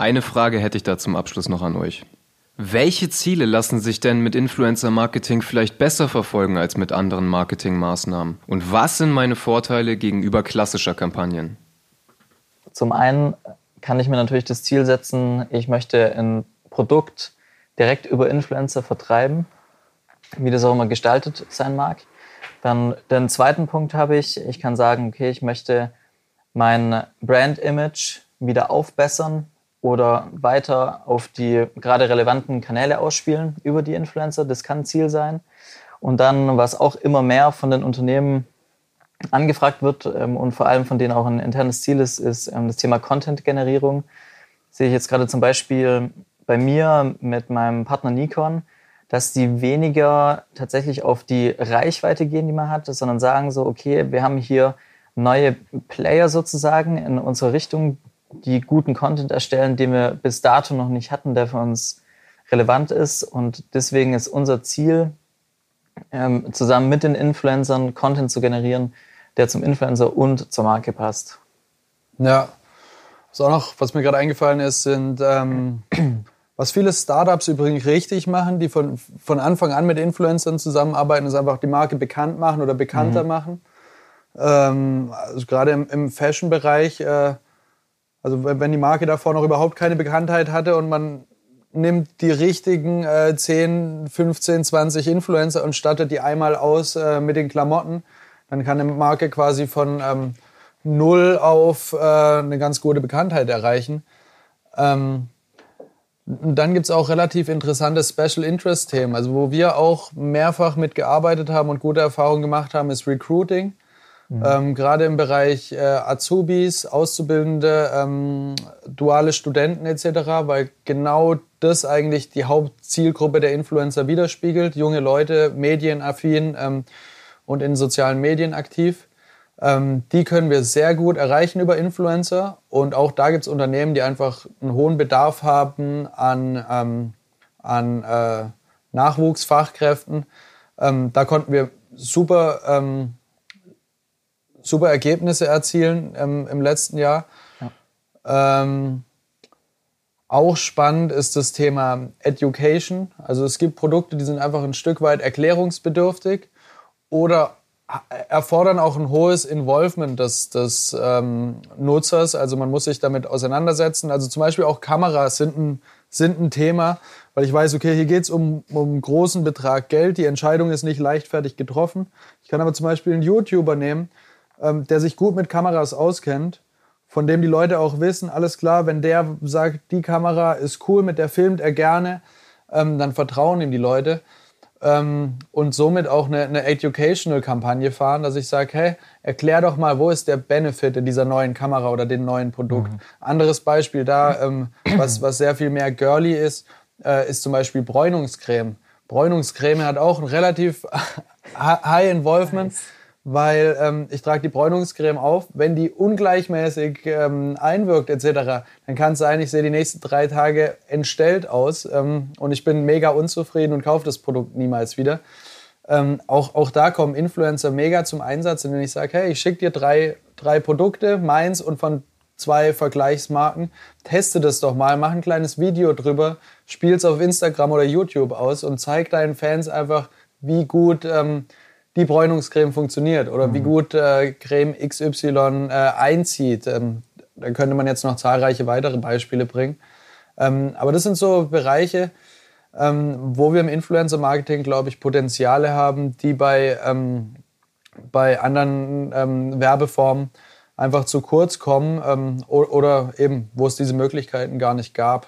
Eine Frage hätte ich da zum Abschluss noch an euch. Welche Ziele lassen sich denn mit Influencer-Marketing vielleicht besser verfolgen als mit anderen Marketingmaßnahmen? Und was sind meine Vorteile gegenüber klassischer Kampagnen? Zum einen kann ich mir natürlich das Ziel setzen, ich möchte ein Produkt direkt über Influencer vertreiben, wie das auch immer gestaltet sein mag. Dann den zweiten Punkt habe ich, ich kann sagen, okay, ich möchte mein Brand-Image wieder aufbessern oder weiter auf die gerade relevanten Kanäle ausspielen über die Influencer. Das kann Ziel sein. Und dann, was auch immer mehr von den Unternehmen angefragt wird ähm, und vor allem von denen auch ein internes Ziel ist, ist ähm, das Thema Content-Generierung. Sehe ich jetzt gerade zum Beispiel bei mir mit meinem Partner Nikon, dass die weniger tatsächlich auf die Reichweite gehen, die man hat, sondern sagen so, okay, wir haben hier neue Player sozusagen in unserer Richtung, die guten Content erstellen, den wir bis dato noch nicht hatten, der für uns relevant ist. Und deswegen ist unser Ziel, ähm, zusammen mit den Influencern Content zu generieren, der zum Influencer und zur Marke passt. Ja, was auch noch, was mir gerade eingefallen ist, sind, ähm, was viele Startups übrigens richtig machen, die von, von Anfang an mit Influencern zusammenarbeiten, ist einfach die Marke bekannt machen oder bekannter mhm. machen. Ähm, also gerade im, im Fashion-Bereich äh, also wenn die Marke davor noch überhaupt keine Bekanntheit hatte und man nimmt die richtigen äh, 10, 15, 20 Influencer und stattet die einmal aus äh, mit den Klamotten, dann kann eine Marke quasi von ähm, null auf äh, eine ganz gute Bekanntheit erreichen. Ähm, dann gibt's auch relativ interessante Special Interest Themen. Also wo wir auch mehrfach mitgearbeitet haben und gute Erfahrungen gemacht haben, ist Recruiting. Mhm. Ähm, Gerade im Bereich äh, Azubis, Auszubildende, ähm, duale Studenten etc., weil genau das eigentlich die Hauptzielgruppe der Influencer widerspiegelt. Junge Leute, medienaffin ähm, und in sozialen Medien aktiv. Ähm, die können wir sehr gut erreichen über Influencer. Und auch da gibt es Unternehmen, die einfach einen hohen Bedarf haben an, ähm, an äh, Nachwuchsfachkräften. Ähm, da konnten wir super super Ergebnisse erzielen ähm, im letzten Jahr. Ja. Ähm, auch spannend ist das Thema Education. Also es gibt Produkte, die sind einfach ein Stück weit erklärungsbedürftig oder erfordern auch ein hohes Involvement des, des ähm, Nutzers. Also man muss sich damit auseinandersetzen. Also zum Beispiel auch Kameras sind ein, sind ein Thema, weil ich weiß, okay, hier geht es um, um einen großen Betrag Geld. Die Entscheidung ist nicht leichtfertig getroffen. Ich kann aber zum Beispiel einen YouTuber nehmen, ähm, der sich gut mit Kameras auskennt, von dem die Leute auch wissen, alles klar, wenn der sagt, die Kamera ist cool, mit der filmt er gerne, ähm, dann vertrauen ihm die Leute. Ähm, und somit auch eine, eine Educational-Kampagne fahren, dass ich sage, hey, erklär doch mal, wo ist der Benefit in dieser neuen Kamera oder dem neuen Produkt. Mhm. Anderes Beispiel da, ähm, was, was sehr viel mehr girly ist, äh, ist zum Beispiel Bräunungscreme. Bräunungscreme hat auch ein relativ High Involvement. Nice weil ähm, ich trage die Bräunungscreme auf. Wenn die ungleichmäßig ähm, einwirkt etc., dann kann es sein, ich sehe die nächsten drei Tage entstellt aus ähm, und ich bin mega unzufrieden und kaufe das Produkt niemals wieder. Ähm, auch, auch da kommen Influencer mega zum Einsatz, indem ich sage, hey, ich schicke dir drei, drei Produkte, meins und von zwei Vergleichsmarken, teste das doch mal, mach ein kleines Video drüber, spiel's auf Instagram oder YouTube aus und zeig deinen Fans einfach, wie gut ähm, die Bräunungscreme funktioniert oder mhm. wie gut äh, Creme XY äh, einzieht. Ähm, da könnte man jetzt noch zahlreiche weitere Beispiele bringen. Ähm, aber das sind so Bereiche, ähm, wo wir im Influencer-Marketing, glaube ich, Potenziale haben, die bei, ähm, bei anderen ähm, Werbeformen einfach zu kurz kommen ähm, oder eben, wo es diese Möglichkeiten gar nicht gab.